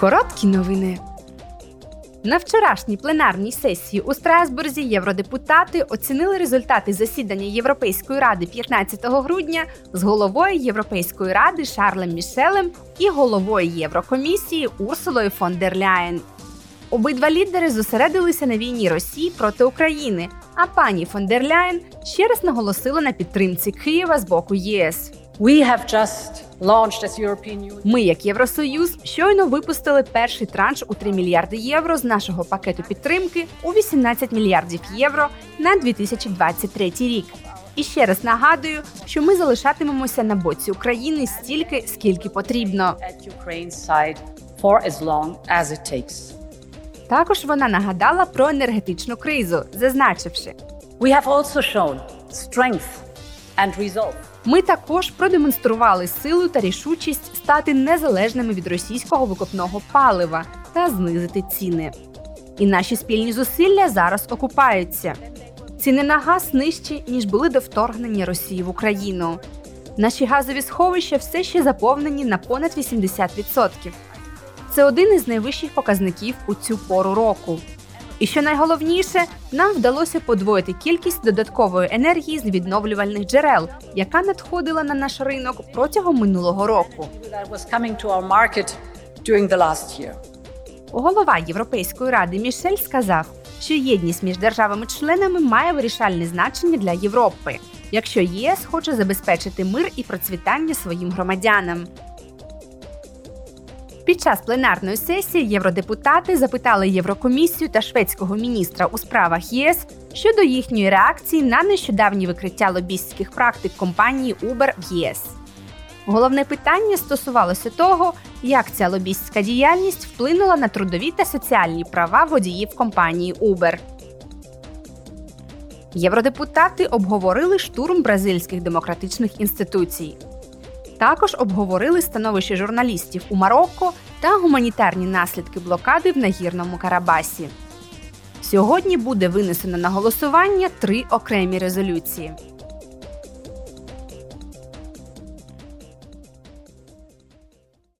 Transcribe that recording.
Короткі новини. На вчорашній пленарній сесії у Страсбурзі євродепутати оцінили результати засідання Європейської ради 15 грудня з головою Європейської ради Шарлем Мішелем і головою Єврокомісії Урсулою фон дер Ляєн. Обидва лідери зосередилися на війні Росії проти України. А пані фон дер Ляєн ще раз наголосила на підтримці Києва з боку ЄС. We have just launched as European Union Ми, як Євросоюз, щойно випустили перший транш у 3 мільярди євро з нашого пакету підтримки у 18 мільярдів євро на 2023 рік. І ще раз нагадую, що ми залишатимемося на боці України стільки, скільки потрібно. Також вона нагадала про енергетичну кризу, зазначивши, We have also shown strength and resolve. Ми також продемонстрували силу та рішучість стати незалежними від російського викопного палива та знизити ціни. І наші спільні зусилля зараз окупаються. Ціни на газ нижчі, ніж були до вторгнення Росії в Україну. Наші газові сховища все ще заповнені на понад 80%. Це один із найвищих показників у цю пору року. І що найголовніше, нам вдалося подвоїти кількість додаткової енергії з відновлювальних джерел, яка надходила на наш ринок протягом минулого року. Голова Європейської ради Мішель сказав, що єдність між державами-членами має вирішальне значення для Європи, якщо ЄС хоче забезпечити мир і процвітання своїм громадянам. Під час пленарної сесії євродепутати запитали Єврокомісію та шведського міністра у справах ЄС щодо їхньої реакції на нещодавні викриття лобістських практик компанії Uber в ЄС. Головне питання стосувалося того, як ця лобістська діяльність вплинула на трудові та соціальні права водіїв компанії Uber. Євродепутати обговорили штурм бразильських демократичних інституцій. Також обговорили становище журналістів у Марокко та гуманітарні наслідки блокади в нагірному Карабасі. Сьогодні буде винесено на голосування три окремі резолюції.